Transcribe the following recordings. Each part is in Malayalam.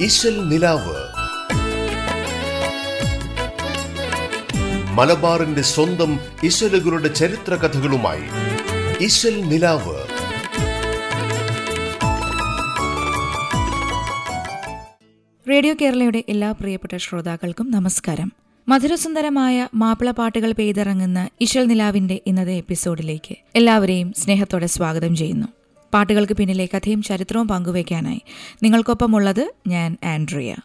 ഇശൽ നിലാവ്. മലബാറിന്റെ സ്വന്തം ഇശലുകളുടെ ചരിത്ര കഥകളുമായി ഇശൽ നിലാവ്. റേഡിയോ കേരളയുടെ എല്ലാ പ്രിയപ്പെട്ട ശ്രോതാക്കൾക്കും നമസ്കാരം. മധുരസുന്ദരമായ മാപ്പിള പാട്ടുകൾ പെയ്തിറങ്ങുന്ന ഇശൽ നിലാവിന്റെ ഇന്നത്തെ എപ്പിസോഡിലേക്ക് എല്ലാവരെയും സ്നേഹത്തോടെ സ്വാഗതം ചെയ്യുന്നു. പാട്ടുകൾക്ക് പിന്നിലെ കഥയും ചരിത്രവും പങ്കുവയ്ക്കാനായി. നിങ്ങൾക്കൊപ്പമുള്ളത് ഞാൻ ആൻഡ്രിയ.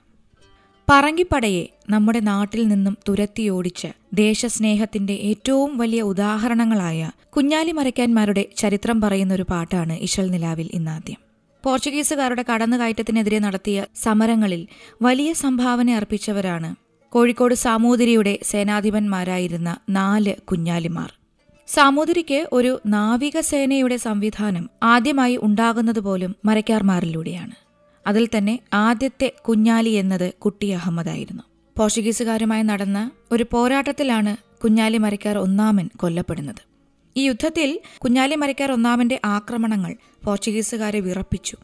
പറങ്കിപ്പടയെ നമ്മുടെ നാട്ടിൽ നിന്നും തുരത്തിയോടിച്ച് ദേശസ്നേഹത്തിന്റെ ഏറ്റവും വലിയ ഉദാഹരണങ്ങളായ കുഞ്ഞാലി മരയ്ക്കാന്മാരുടെ ചരിത്രം പറയുന്ന ഒരു പാട്ടാണ് ഇശൽ നിലാവിൽ ഇന്നാദ്യം. പോർച്ചുഗീസുകാരുടെ കടന്നുകയറ്റത്തിനെതിരെ നടത്തിയ സമരങ്ങളിൽ വലിയ സംഭാവന അർപ്പിച്ചവരാണ് കോഴിക്കോട് സാമൂതിരിയുടെ സേനാധിപന്മാരായിരുന്ന നാല് കുഞ്ഞാലിമാർ. സാമൂതിരിക്ക് ഒരു നാവികസേനയുടെ സംവിധാനം ആദ്യമായി ഉണ്ടാകുന്നത് പോലും മരക്കാർമാരിലൂടെയാണ്. അതിൽ തന്നെ ആദ്യത്തെ കുഞ്ഞാലി എന്നത് കുട്ടി അഹമ്മദായിരുന്നു. പോർച്ചുഗീസുകാരുമായി നടന്ന ഒരു പോരാട്ടത്തിലാണ് കുഞ്ഞാലി മരക്കാർ ഒന്നാമൻ കൊല്ലപ്പെടുന്നത്. ഈ യുദ്ധത്തിൽ കുഞ്ഞാലി മരക്കാർ ഒന്നാമന്റെ ആക്രമണങ്ങൾ പോർച്ചുഗീസുകാരെ വിറപ്പിച്ചു.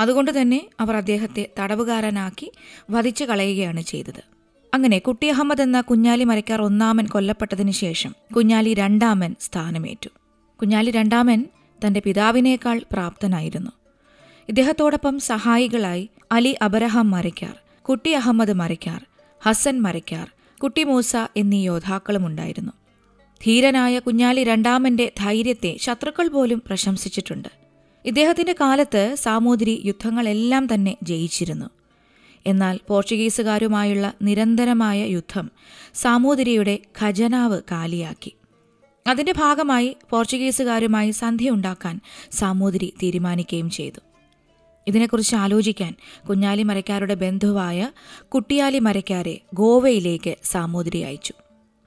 അതുകൊണ്ട് തന്നെ അവർ അദ്ദേഹത്തെ തടവുകാരനാക്കി വധിച്ചു കളയുകയാണ് ചെയ്തത്. അങ്ങനെ കുട്ടി അഹമ്മദ് എന്ന കുഞ്ഞാലി മരക്കാർ ഒന്നാമൻ കൊല്ലപ്പെട്ടതിനു ശേഷം കുഞ്ഞാലി രണ്ടാമൻ സ്ഥാനമേറ്റു. കുഞ്ഞാലി രണ്ടാമൻ തന്റെ പിതാവിനേക്കാൾ പ്രാപ്തനായിരുന്നു. ഇദ്ദേഹത്തോടൊപ്പം സഹായികളായി അലി അബരഹാം മരയ്ക്കാർ കുട്ടി അഹമ്മദ് മരയ്ക്കാർ ഹസൻ മരയ്ക്കാർ കുട്ടി മൂസ എന്നീ യോദ്ധാക്കളും ഉണ്ടായിരുന്നു. ധീരനായ കുഞ്ഞാലി രണ്ടാമന്റെ ധൈര്യത്തെ ശത്രുക്കൾ പോലും പ്രശംസിച്ചിട്ടുണ്ട്. ഇദ്ദേഹത്തിന്റെ കാലത്ത് സാമൂതിരി യുദ്ധങ്ങളെല്ലാം തന്നെ ജയിച്ചിരുന്നു. എന്നാൽ പോർച്ചുഗീസുകാരുമായുള്ള നിരന്തരമായ യുദ്ധം സാമൂതിരിയുടെ ഖജനാവ് കാലിയാക്കി. അതിന്റെ ഭാഗമായി പോർച്ചുഗീസുകാരുമായി സന്ധിയുണ്ടാക്കാൻ സാമൂതിരി തീരുമാനിക്കുകയും ചെയ്തു. ഇതിനെക്കുറിച്ച് ആലോചിക്കാൻ കുഞ്ഞാലി മരക്കാരുടെ ബന്ധുവായ കുട്ടിയാലി മരക്കാരെ ഗോവയിലേക്ക് സാമൂതിരി അയച്ചു.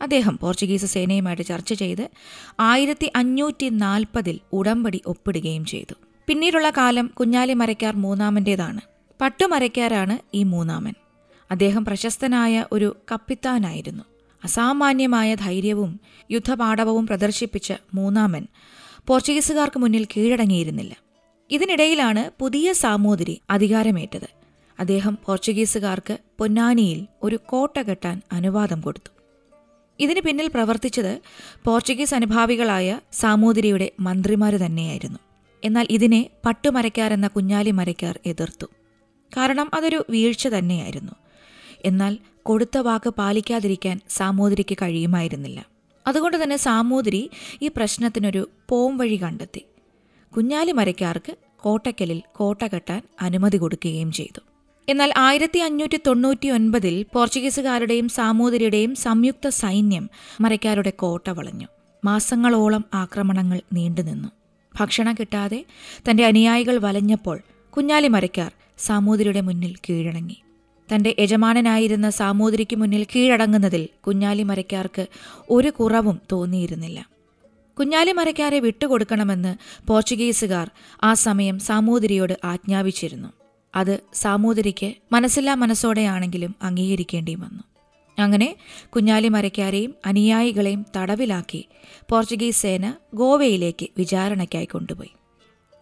അദ്ദേഹം പോർച്ചുഗീസ് സേനയുമായിട്ട് ചർച്ച ചെയ്ത് ആയിരത്തി അഞ്ഞൂറ്റി നാൽപ്പതിൽ ഉടമ്പടി ഒപ്പിടുകയും ചെയ്തു. പിന്നീടുള്ള കാലം കുഞ്ഞാലി മരക്കാർ മൂന്നാമന്റേതാണ് പട്ടുമരക്കാരാണ് ഈ മൂന്നാമൻ. അദ്ദേഹം പ്രശസ്തനായ ഒരു കപ്പിത്താനായിരുന്നു. അസാമാന്യമായ ധൈര്യവും യുദ്ധപാടവവും പ്രദർശിപ്പിച്ച മൂന്നാമൻ പോർച്ചുഗീസുകാർക്ക് മുന്നിൽ കീഴടങ്ങിയിരുന്നില്ല. ഇതിനിടയിലാണ് പുതിയ സാമൂതിരി അധികാരമേറ്റത്. അദ്ദേഹം പോർച്ചുഗീസുകാർക്ക് പൊന്നാനിയിൽ ഒരു കോട്ട കെട്ടാൻ അനുവാദം കൊടുത്തു. ഇതിന് പിന്നിൽ പ്രവർത്തിച്ചത് പോർച്ചുഗീസ് അനുഭാവികളായ സാമൂതിരിയുടെ മന്ത്രിമാർ തന്നെയായിരുന്നു. എന്നാൽ ഇതിനെ പട്ടുമരയ്ക്കാരെന്ന കുഞ്ഞാലി മരയ്ക്കാർ എതിർത്തു. കാരണം അതൊരു വീഴ്ച തന്നെയായിരുന്നു. എന്നാൽ കൊടുത്ത വാക്ക് പാലിക്കാതിരിക്കാൻ സാമൂതിരിക്ക് കഴിയുമായിരുന്നില്ല. അതുകൊണ്ട് തന്നെ സാമൂതിരി ഈ പ്രശ്നത്തിനൊരു പോം വഴി കണ്ടെത്തി. കുഞ്ഞാലി മരയ്ക്കാർക്ക് കോട്ടയ്ക്കലിൽ കോട്ട കെട്ടാൻ അനുമതി കൊടുക്കുകയും ചെയ്തു. എന്നാൽ ആയിരത്തി അഞ്ഞൂറ്റി തൊണ്ണൂറ്റി ഒൻപതിൽ പോർച്ചുഗീസുകാരുടെയും സാമൂതിരിയുടെയും സംയുക്ത സൈന്യം മരയ്ക്കാരുടെ കോട്ട വളഞ്ഞു. മാസങ്ങളോളം ആക്രമണങ്ങൾ നീണ്ടുനിന്നു. ഭക്ഷണം കിട്ടാതെ തന്റെ അനുയായികൾ വലഞ്ഞപ്പോൾ കുഞ്ഞാലി മരയ്ക്കാർ സാമൂതിരിയുടെ മുന്നിൽ കീഴടങ്ങി. തന്റെ യജമാനനായിരുന്ന സാമൂതിരിക്ക് മുന്നിൽ കീഴടങ്ങുന്നതിൽ കുഞ്ഞാലി മരയ്ക്കാർക്ക് ഒരു കുറവും തോന്നിയിരുന്നില്ല. കുഞ്ഞാലി മരയ്ക്കാരെ വിട്ടുകൊടുക്കണമെന്ന് പോർച്ചുഗീസുകാർ ആ സമയം സാമൂതിരിയോട് ആജ്ഞാപിച്ചിരുന്നു. അത് സാമൂതിരിക്ക് മനസ്സില്ലാ മനസ്സോടെയാണെങ്കിലും അംഗീകരിക്കേണ്ടി വന്നു. അങ്ങനെ കുഞ്ഞാലി മരയ്ക്കാരെയും അനുയായികളെയും തടവിലാക്കി പോർച്ചുഗീസ് സേന ഗോവയിലേക്ക് വിചാരണയ്ക്കായി കൊണ്ടുപോയി.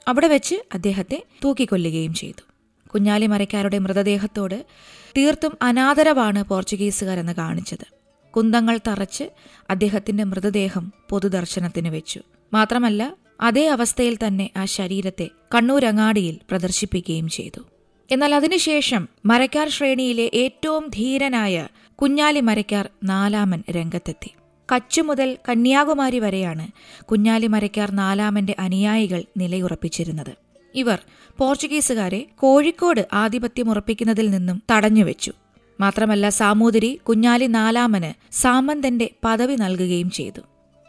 അവിടെ വെച്ച് അദ്ദേഹത്തെ തൂക്കിക്കൊല്ലുകയും ചെയ്തു. കുഞ്ഞാലി മരയ്ക്കാരുടെ മൃതദേഹത്തോട് തീർത്തും അനാദരവാണ് പോർച്ചുഗീസുകാരെന്ന് കാണിച്ചത്. കുന്തങ്ങൾ തറച്ച് അദ്ദേഹത്തിന്റെ മൃതദേഹം പൊതുദർശനത്തിന് വെച്ചു. മാത്രമല്ല അതേ അവസ്ഥയിൽ തന്നെ ആ ശരീരത്തെ കണ്ണൂരങ്ങാടിയിൽ പ്രദർശിപ്പിക്കുകയും ചെയ്തു. എന്നാൽ അതിനുശേഷം മരക്കാർ ശ്രേണിയിലെ ഏറ്റവും ധീരനായ കുഞ്ഞാലി മരക്കാർ നാലാമൻ രംഗത്തെത്തി. കച്ചു മുതൽ കന്യാകുമാരി വരെയാണ് കുഞ്ഞാലി മരക്കാർ നാലാമന്റെ അനുയായികൾ നിലയുറപ്പിച്ചിരുന്നത്. ഇവർ പോർച്ചുഗീസുകാരെ കോഴിക്കോട് ആധിപത്യമുറപ്പിക്കുന്നതിൽ നിന്നും തടഞ്ഞുവെച്ചു. മാത്രമല്ല സാമൂതിരി കുഞ്ഞാലി നാലാമന് സാമന്തന്റെ പദവി നൽകുകയും ചെയ്തു.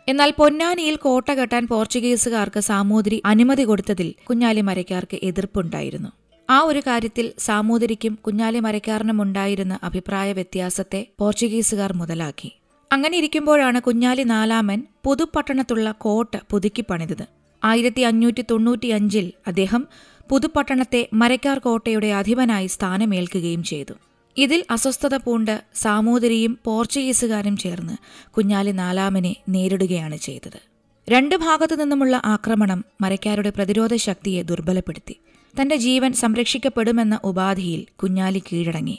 എന്നാൽ പൊന്നാനിയിൽ കോട്ട കെട്ടാൻ പോർച്ചുഗീസുകാർക്ക് സാമൂതിരി അനുമതി കൊടുത്തതിൽ കുഞ്ഞാലി മരക്കാർക്ക് എതിർപ്പുണ്ടായിരുന്നു. ആ ഒരു കാര്യത്തിൽ സാമൂതിരിക്കും കുഞ്ഞാലി മരക്കാരനും ഉണ്ടായിരുന്ന അഭിപ്രായ വ്യത്യാസത്തെ പോർച്ചുഗീസുകാർ മുതലാക്കി. അങ്ങനെ ഇരിക്കുമ്പോഴാണ് കുഞ്ഞാലി നാലാമൻ പുതുപട്ടണത്തുള്ള കോട്ട പുതുക്കി പണിതത്. ആയിരത്തി അഞ്ഞൂറ്റി തൊണ്ണൂറ്റിയഞ്ചിൽ അദ്ദേഹം പുതുപ്പട്ടണത്തെ മരക്കാർ കോട്ടയുടെ അധിപനായി സ്ഥാനമേൽക്കുകയും ചെയ്തു. ഇതിൽ അസ്വസ്ഥത പൂണ്ട് സാമൂതിരിയും പോർച്ചുഗീസുകാരും ചേർന്ന് കുഞ്ഞാലി നാലാമനെ നേരിടുകയാണ് ചെയ്തത്. രണ്ട് ഭാഗത്തു നിന്നുമുള്ള ആക്രമണം മരക്കാരുടെ പ്രതിരോധ ശക്തിയെ ദുർബലപ്പെടുത്തി. തന്റെ ജീവൻ സംരക്ഷിക്കപ്പെടുമെന്ന ഉപാധിയിൽ കുഞ്ഞാലി കീഴടങ്ങി.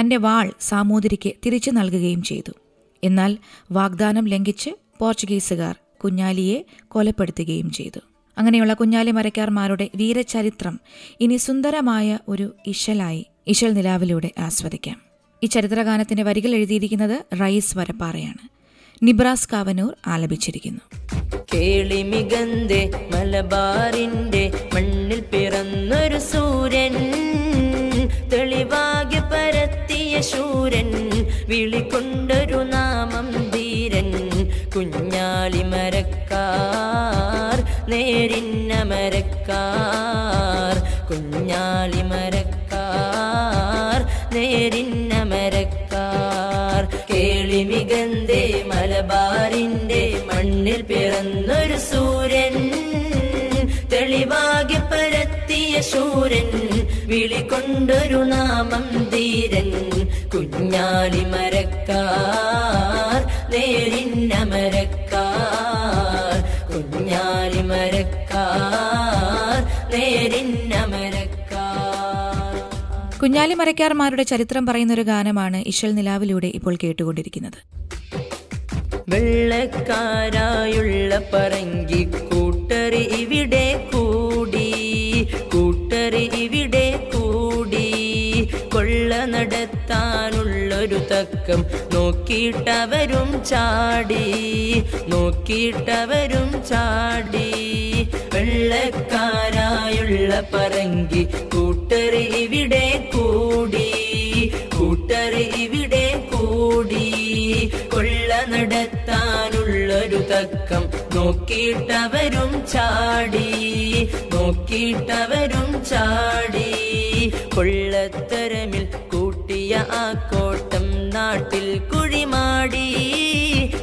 തന്റെ വാൾ സാമൂതിരിക്ക് തിരിച്ചു നൽകുകയും ചെയ്തു. എന്നാൽ വാഗ്ദാനം ലംഘിച്ച് പോർച്ചുഗീസുകാർ കുഞ്ഞാലിയെ കൊലപ്പെടുത്തുകയും ചെയ്തു. അങ്ങനെയുള്ള കുഞ്ഞാലി മരക്കാർമാരുടെ വീരചരിത്രം ഇനി സുന്ദരമായ ഒരു ഇശലായി ഇശൽ നിലാവിലൂടെ ആസ്വദിക്കാം. ഈ ചരിത്രഗാനത്തിന്റെ വരികൾ എഴുതിയിരിക്കുന്നത് റൈസ് വരപ്പാറയാണ്. നിബ്രാസ് കാവനൂർ ആലപിച്ചിരിക്കുന്നു. കേളിമികന്തേ മലബാറിന്റെ മണ്ണിൽ പിറന്നൊരു സൂര്യൻ തെളിവാകെ പരത്തിയ ശൂരൻ വിളിക്കൊണ്ടൊരു മരക്കാർ കുഞ്ഞാളി മരക്കാർ നേരിന്ന മരക്കാർ. കേളി മികന്തേ മലബാറിന്റെ മണ്ണിൽ പിറന്നൊരു സൂര്യൻ തെളിവാകെ പരത്തിയ ശൂരൻ വിളിക്കൊണ്ടൊരു നാമം ധീരൻ. കുഞ്ഞാളി മരക്കാർ നേരിന്ന മരക്കാർ. കുഞ്ഞാലി മരക്കാർമാരുടെ ചരിത്രം പറയുന്ന ഒരു ഗാനമാണ് ഇഷൽ നിലാവിലൂടെ ഇപ്പോൾ കേട്ടുകൊണ്ടിരിക്കുന്നത്. വെള്ളക്കാരായുള്ള പറങ്കി കൂട്ടറി ഇവിടെ കൂടി കൂട്ടറി ഇവിടെ കൂടി. കൊള്ള നടത്താനുള്ളൊരു തക്കം നോക്കിയിട്ടവരും ചാടി നോക്കിയിട്ടവരും ചാടി. വെള്ളക്കാരായുള്ള പറങ്കി കൂട്ടറി ഇവിടെ കൂടി കൂട്ടറി ഇവിടെ കൂടി. കൊള്ള നടത്താനുള്ളൊരു തക്കം നോക്കിയിട്ടവരും ചാടി നോക്കിയിട്ടവരും ചാടി. കൊള്ളത്തരമിൽ കൂട്ടിയ ആ നാട്ടിൽ കുഴിമാടി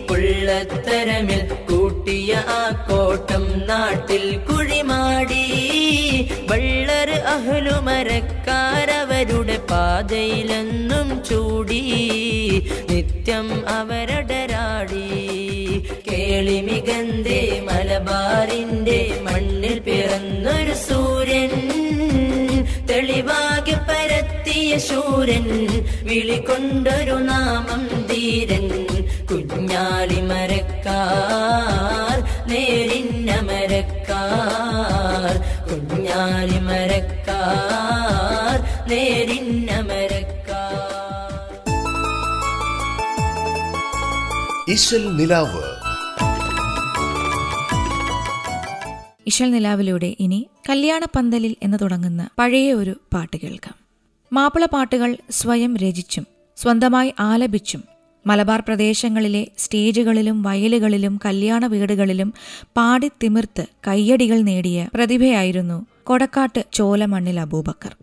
കൊള്ളത്തരമിൽ കൂട്ടിയ ആ കോട്ടം നാട്ടിൽ കുഴിമാടി. വള്ളർ അഹലുമരക്കാരവരുടെ പാതയിലെന്നും ചൂടി നിത്യം അവരടരാടി. കേളിമികന്തേ മലബാറിന്റെ ശൂരൻ വിളിക്കൊണ്ടൊരു നാമം ധീരൻ കുഞ്ഞാളി മരക്കാർ നേരിന്ന മരക്കാർ കുഞ്ഞാലി മരക്കാർ നേരിന്ന മരക്കാർ ഇശൽ നിലാവ്. ഇഷൽ നിലാവിലൂടെ ഇനി കല്യാണ പന്തലിൽ എന്ന് തുടങ്ങുന്ന പഴയ ഒരു പാട്ട് കേൾക്കാം. മാപ്പിള പാട്ടുകൾ സ്വയം രചിച്ചും സ്വന്തമായി ആലപിച്ചും മലബാർ പ്രദേശങ്ങളിലെ സ്റ്റേജുകളിലും വയലുകളിലും കല്യാണ വീടുകളിലും പാടിത്തിമിർത്ത് കയ്യടികൾ നേടിയ പ്രതിഭയായിരുന്നു കൊടക്കാട്ട് ചോലമണ്ണിൽ അബൂബക്കർ.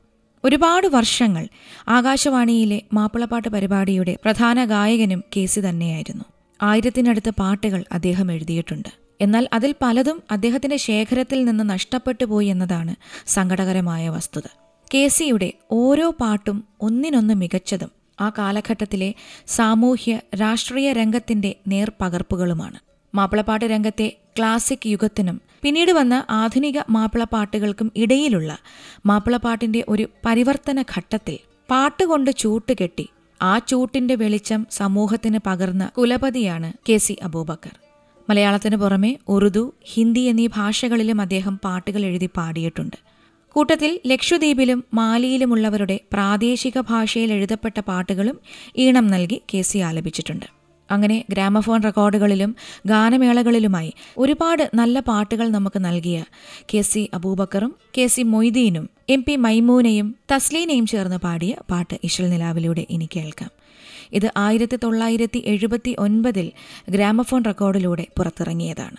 ഒരുപാട് വർഷങ്ങൾ ആകാശവാണിയിലെ മാപ്പിളപ്പാട്ട് പരിപാടിയുടെ പ്രധാന ഗായകനും കേസി തന്നെയായിരുന്നു. ആയിരത്തിനടുത്ത് പാട്ടുകൾ അദ്ദേഹം എഴുതിയിട്ടുണ്ട്. എന്നാൽ അതിൽ പലതും അദ്ദേഹത്തിന്റെ ശേഖരത്തിൽ നിന്ന് നഷ്ടപ്പെട്ടു പോയി എന്നതാണ് സങ്കടകരമായ വസ്തുത. കെ സിയുടെ ഓരോ പാട്ടും ഒന്നിനൊന്ന് മികച്ചതും ആ കാലഘട്ടത്തിലെ സാമൂഹ്യ രാഷ്ട്രീയ രംഗത്തിന്റെ നേർപകർപ്പുകളുമാണ്. മാപ്പിളപ്പാട്ട് രംഗത്തെ ക്ലാസിക് യുഗത്തിനും പിന്നീട് വന്ന ആധുനിക മാപ്പിളപ്പാട്ടുകൾക്കും ഇടയിലുള്ള മാപ്പിളപ്പാട്ടിന്റെ ഒരു പരിവർത്തന ഘട്ടത്തിൽ പാട്ടുകൊണ്ട് ചൂട്ടുകെട്ടി ആ ചൂട്ടിന്റെ വെളിച്ചം സമൂഹത്തിന് പകർന്ന കുലപതിയാണ് കെ സി അബൂബക്കർ. മലയാളത്തിന് പുറമെ ഉറുദു ഹിന്ദി എന്നീ ഭാഷകളിലും അദ്ദേഹം പാട്ടുകൾ എഴുതി പാടിയിട്ടുണ്ട്. കൂട്ടത്തിൽ ലക്ഷദ്വീപിലും മാലിയിലുമുള്ളവരുടെ പ്രാദേശിക ഭാഷയിൽ എഴുതപ്പെട്ട പാട്ടുകളും ഈണം നൽകി കെ സി ആലപിച്ചിട്ടുണ്ട്. അങ്ങനെ ഗ്രാമഫോൺ റെക്കോർഡുകളിലും ഗാനമേളകളിലുമായി ഒരുപാട് നല്ല പാട്ടുകൾ നമുക്ക് നൽകിയ കെ സി അബൂബക്കറും കെ സി മൊയ്തീനും എം പി മൈമൂനയും തസ്ലീനയും ചേർന്ന് പാടിയ പാട്ട് ഇഷൽ നിലാവിലൂടെ ഇനി കേൾക്കാം. ഇത് ആയിരത്തി തൊള്ളായിരത്തി എഴുപത്തി ഒൻപതിൽ ഗ്രാമഫോൺ റെക്കോർഡിലൂടെ പുറത്തിറങ്ങിയതാണ്.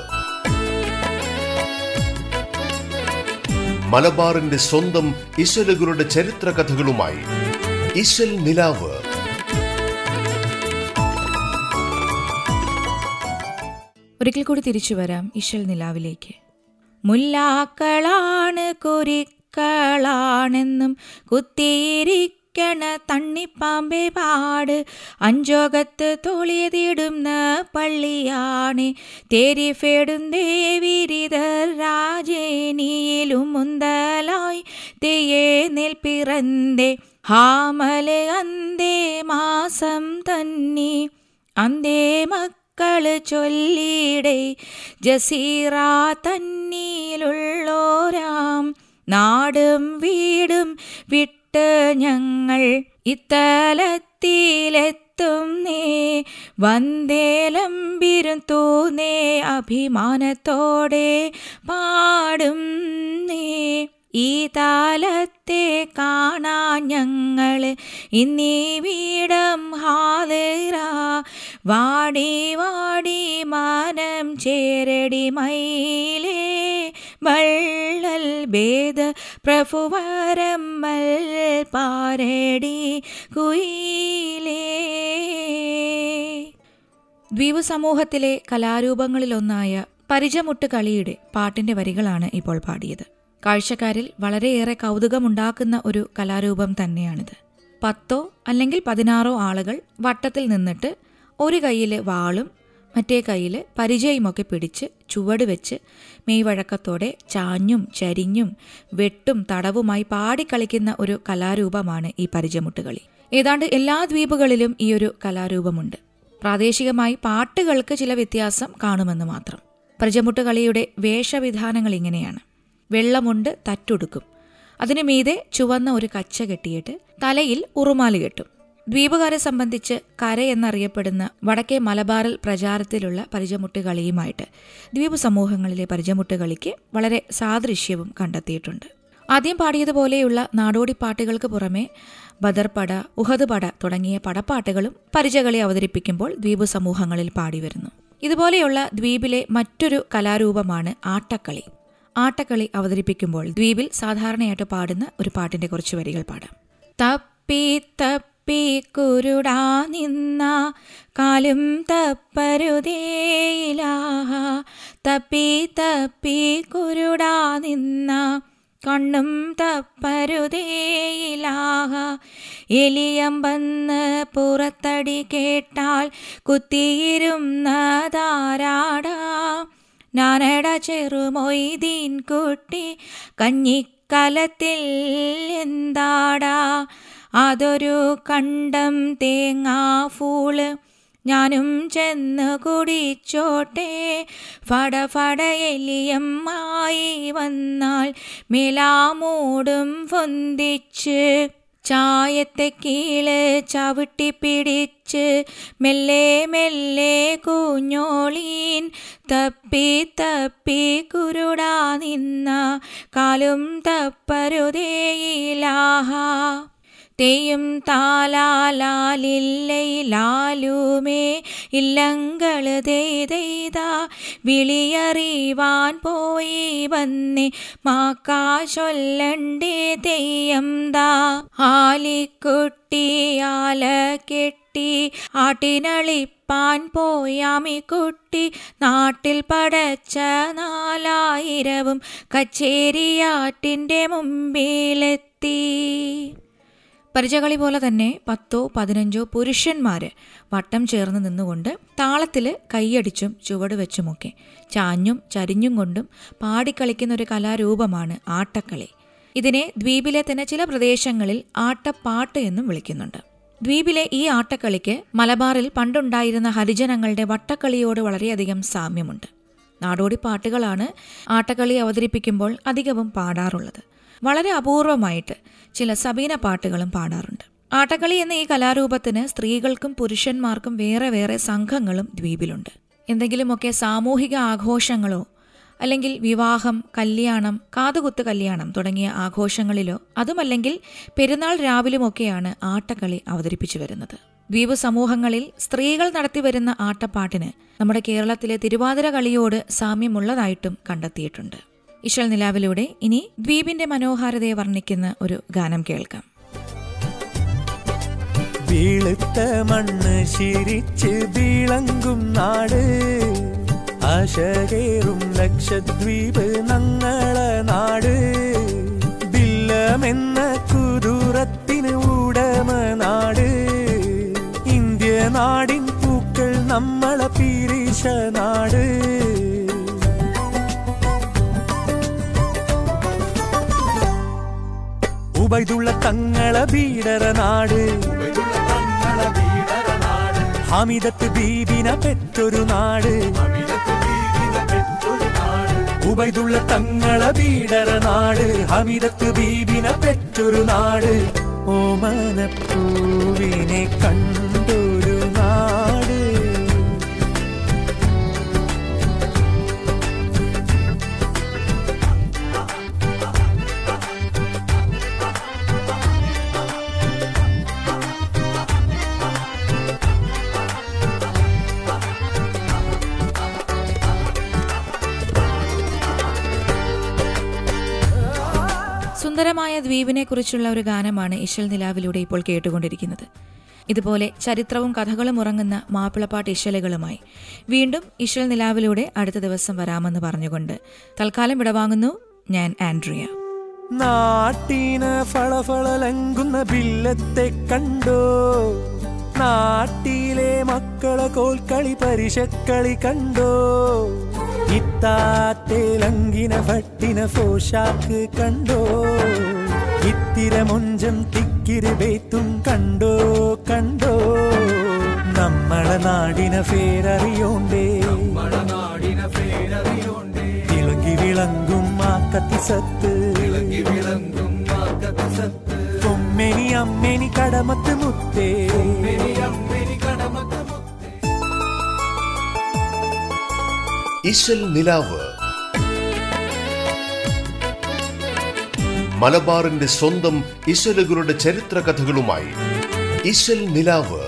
മലബാറിന്റെ സ്വന്തം ഇശലുകളുടെ ചരിത്ര കഥകളുമായി ഇശൽ നിലാവ്. ഒരിക്കൽ കൂടി തിരിച്ചു വരാം ഇശൽ നിലാവിലേക്ക്. മുല്ലാക്കളാണ് കുരിക്കളാണെന്നും കുത്തിയിരിക്കണ തണ്ണിപ്പാമ്പേ പാട്. അഞ്ചോകത്ത് തൊളിയതിടുന്ന പള്ളിയാണ്. തേരിഫേടും ദേവിരിതർ രാജേനിയിലും മുന്തലായി. തെയ്യേ നെൽപ്പിറന്തേ ഹാമല അന്തേ മാസം തന്നി. അന്തേ മക്കൾ ചൊല്ലിടേ. ജസീറ തന്നീലുള്ളോരാം. നാടും വീടും വിട്ട് ഞങ്ങൾ ഇത്തലത്തിലെത്തും നേ. വന്ദേലംബിരും തോന്നേ അഭിമാനത്തോടെ പാടും നേ. ഈ താലത്തെ കാണാൻ ഞങ്ങൾ ഇന്നീ വീടം ഹാലേറ വാടി വാടി മാനം ചേരടി മയിലേ. വള്ളൽ ഭേദ പ്രഭുവരമ്മൽ പാരടി കുയിലേ. ദ്വീപ് സമൂഹത്തിലെ കലാരൂപങ്ങളിലൊന്നായ പരിചമുട്ട് കളിയുടെ പാട്ടിന്റെ വരികളാണ് ഇപ്പോൾ പാടിയത്. കാഴ്ചക്കാരിൽ വളരെയേറെ കൗതുകമുണ്ടാക്കുന്ന ഒരു കലാരൂപം തന്നെയാണിത്. പത്തോ അല്ലെങ്കിൽ പതിനാറോ ആളുകൾ വട്ടത്തിൽ നിന്നിട്ട് ഒരു കയ്യിൽ വാളും മറ്റേ കയ്യിൽ പരിചയമൊക്കെ പിടിച്ച് ചുവട് വെച്ച് മെയ്വഴക്കത്തോടെ ചാഞ്ഞും ചരിഞ്ഞും വെട്ടും തടവുമായി പാടിക്കളിക്കുന്ന ഒരു കലാരൂപമാണ് ഈ പരിചമുട്ടുകളി. ഏതാണ്ട് എല്ലാ ദ്വീപുകളിലും ഈ ഒരു കലാരൂപമുണ്ട്. പ്രാദേശികമായി പാട്ടുകൾക്ക് ചില വ്യത്യാസം കാണുമെന്ന് മാത്രം. പരിചമുട്ടുകളിയുടെ വേഷവിധാനങ്ങൾ ഇങ്ങനെയാണ്. വെള്ളമുണ്ട് തട്ടുടുക്കും അതിനു മീതെ ചുവന്ന ഒരു കച്ച കെട്ടിയിട്ട് തലയിൽ ഉറുമാൽ കെട്ടും. ദ്വീപുകാരെ സംബന്ധിച്ച് കര എന്നറിയപ്പെടുന്ന വടക്കേ മലബാറിൽ പ്രചാരത്തിലുള്ള പരിചമുട്ട് കളിയുമായിട്ട് ദ്വീപ് സമൂഹങ്ങളിലെ പരിചമുട്ട് കളിക്ക് വളരെ സാദൃശ്യവും കണ്ടെത്തിയിട്ടുണ്ട്. ആദ്യം പാടിയതുപോലെയുള്ള നാടോടി പാട്ടുകൾക്ക് പുറമെ ബദർപട ഉഹദ്പട തുടങ്ങിയ പടപ്പാട്ടുകളും പരിചകളി അവതരിപ്പിക്കുമ്പോൾ ദ്വീപ് സമൂഹങ്ങളിൽ പാടിവരുന്നു. ഇതുപോലെയുള്ള ദ്വീപിലെ മറ്റൊരു കലാരൂപമാണ് ആട്ടക്കളി. ആട്ടക്കളി അവതരിപ്പിക്കുമ്പോൾ ദ്വീപിൽ സാധാരണയായിട്ട് പാടുന്ന ഒരു പാട്ടിന്റെ കുറച്ച് വരികൾ പാടാം. തപ്പി തപ്പി കുരുടാ നിന്ന കാലും തപ്പരുതേയിലാഹ തപ്പി തപ്പി കുരുടാ നിന്ന കണ്ണും തപ്പരുതേയിലാഹ എലിയമ്പന്ന് പുറത്തടി കേട്ടാൽ കുത്തിയിരുന്നതാരാടാ. ഞാനട ചെറുമൊയ്തീൻ കുട്ടി കഞ്ഞിക്കലത്തിൽ എന്താടാ? അതൊരു കണ്ടം തേങ്ങാ ഫൂൾ ഞാനും ചെന്ന് കുടിച്ചോട്ടെ. ഫട ഫട എലിയമ്മായി വന്നാൽ മിലാമൂടും പൊന്തിച്ച് ചായത്തെ കീഴ് ചവിട്ടി പിടിച്ച് മെല്ലെ മെല്ലെ കുഞ്ഞോളീൻ തപ്പി തപ്പി കുരുടാ നിന്ന കാലും തപ്പരുതേയിലാഹ. തെയ്യും താലാലാലില്ലയിലാലുമേ ഇല്ലങ്ങൾ തെയ്തെയ്താ വിളിയറിവാൻ പോയി വന്നേ മാക്കാ തെയ്യം താ ആലിക്കുട്ടിയാല കെട്ടി ആട്ടിനളിപ്പാൻ പോയാമി കുട്ടി നാട്ടിൽ പടച്ച നാലായിരവും കച്ചേരിയാട്ടിന്റെ മുമ്പിലെത്തി. പരിചകളി പോലെ തന്നെ പത്തോ പതിനഞ്ചോ പുരുഷന്മാര് വട്ടം ചേർന്ന് നിന്നുകൊണ്ട് താളത്തിൽ കൈയടിച്ചും ചുവട് വെച്ചുമൊക്കെ ചാഞ്ഞും ചരിഞ്ഞും കൊണ്ടും പാടിക്കളിക്കുന്ന ഒരു കലാരൂപമാണ് ആട്ടക്കളി. ഇതിനെ ദ്വീപിലെ തന്നെ ചില പ്രദേശങ്ങളിൽ ആട്ടപ്പാട്ട് എന്നും വിളിക്കുന്നുണ്ട്. ദ്വീപിലെ ഈ ആട്ടക്കളിക്ക് മലബാറിൽ പണ്ടുണ്ടായിരുന്ന ഹരിജനങ്ങളുടെ വട്ടക്കളിയോട് വളരെയധികം സാമ്യമുണ്ട്. നാടോടി പാട്ടുകളാണ് ആട്ടക്കളി അവതരിപ്പിക്കുമ്പോൾ അധികവും പാടാറുള്ളത്. വളരെ അപൂർവമായിട്ട് ചില സബീന പാട്ടുകളും പാടാറുണ്ട്. ആട്ടക്കളി എന്ന ഈ കലാരൂപത്തിന് സ്ത്രീകൾക്കും പുരുഷന്മാർക്കും വേറെ വേറെ സംഘങ്ങളും ദ്വീപിലുണ്ട്. എന്തെങ്കിലുമൊക്കെ സാമൂഹിക ആഘോഷങ്ങളോ അല്ലെങ്കിൽ വിവാഹം കല്യാണം കാതുകുത്ത് കല്യാണം തുടങ്ങിയ ആഘോഷങ്ങളിലോ അതുമല്ലെങ്കിൽ പെരുന്നാൾ രാവിലുമൊക്കെയാണ് ആട്ടക്കളി അവതരിപ്പിച്ചു വരുന്നത്. ദ്വീപ് സമൂഹങ്ങളിൽ സ്ത്രീകൾ നടത്തിവരുന്ന ആട്ടപ്പാട്ടിന് നമ്മുടെ കേരളത്തിലെ തിരുവാതിര കളിയോട് സാമ്യമുള്ളതായിട്ടും കണ്ടെത്തിയിട്ടുണ്ട്. ഇശൽ നിലാവിലൂടെ ഇനി ദ്വീപിന്റെ മനോഹാരിതയെ വർണിക്കുന്ന ഒരു ഗാനം കേൾക്കാം. വീളുത്ത മണ്ണ് ശിരിച്ച് വീളങ്കും നാട്. ആശകേറും ലക്ഷദ്വീപ് നങ്ങള നാട്. ബില്ലമെന്ന കുതൂറത്തിന് ഉടമ നാട്. ഇന്ത്യ നാടിൻ പൂക്കൾ നമ്മളെ പീരീശ നാട്. ഉബൈദുള്ള തങ്ങള ബീഡറ നാട്. ഹമിദത്ത് ബീബിന പെറ്റൊരു നാട്. ഉബൈദുള്ള തങ്ങള ബീഡറ നാട്. ഹമിദത്ത് ബീബിന പെറ്റൊരു നാട്. ഓമനപ്പൂവിനെ കണ്ടൊരു സുന്ദരമായ ദ്വീപിനെക്കുറിച്ചുള്ള ഒരു ഗാനമാണ് ഇശൽ നിലാവിലൂടെ ഇപ്പോൾ കേട്ടുകൊണ്ടിരിക്കുന്നത്. ഇതുപോലെ ചരിത്രവും കഥകളും ഉറങ്ങുന്ന മാപ്പിളപ്പാട്ട് ഇശലുകളുമായി വീണ്ടും ഇശൽ നിലാവിലൂടെ അടുത്ത ദിവസം വരാമെന്ന് പറഞ്ഞുകൊണ്ട് തൽക്കാലം വിടവാങ്ങുന്നു ഞാൻ ആൻഡ്രിയ. നാട്ടിന് ഫളഫളലങ്കുന്ന ബില്ലത്തെ കണ്ടോ? നാട്ടിലെ മക്കളെ കോൽക്കളി പരിശക്കളി കണ്ടോ? ഇത്താത്തേലങ്കിന ഭട്ടിന ഫോഷാക്ക് കണ്ടോ? ഇത്തിര മൊഞ്ചം തിക്കിരി ബേത്തും കണ്ടോ? കണ്ടോ? നമ്മളെ നാടിന പേരറിയോണ്ടേ. ഇളകി വിളങ്ങും ആ കത്തിസത്ത് കൊമ്മെനി അമ്മേനി കടമത്ത് മുത്തേ. ഇശൽ നിലാവ്. മലബാറിന്റെ സ്വന്തം ഇശലുകളുടെ ചരിത്ര കഥകളുമായി ഇശൽ നിലാവ്.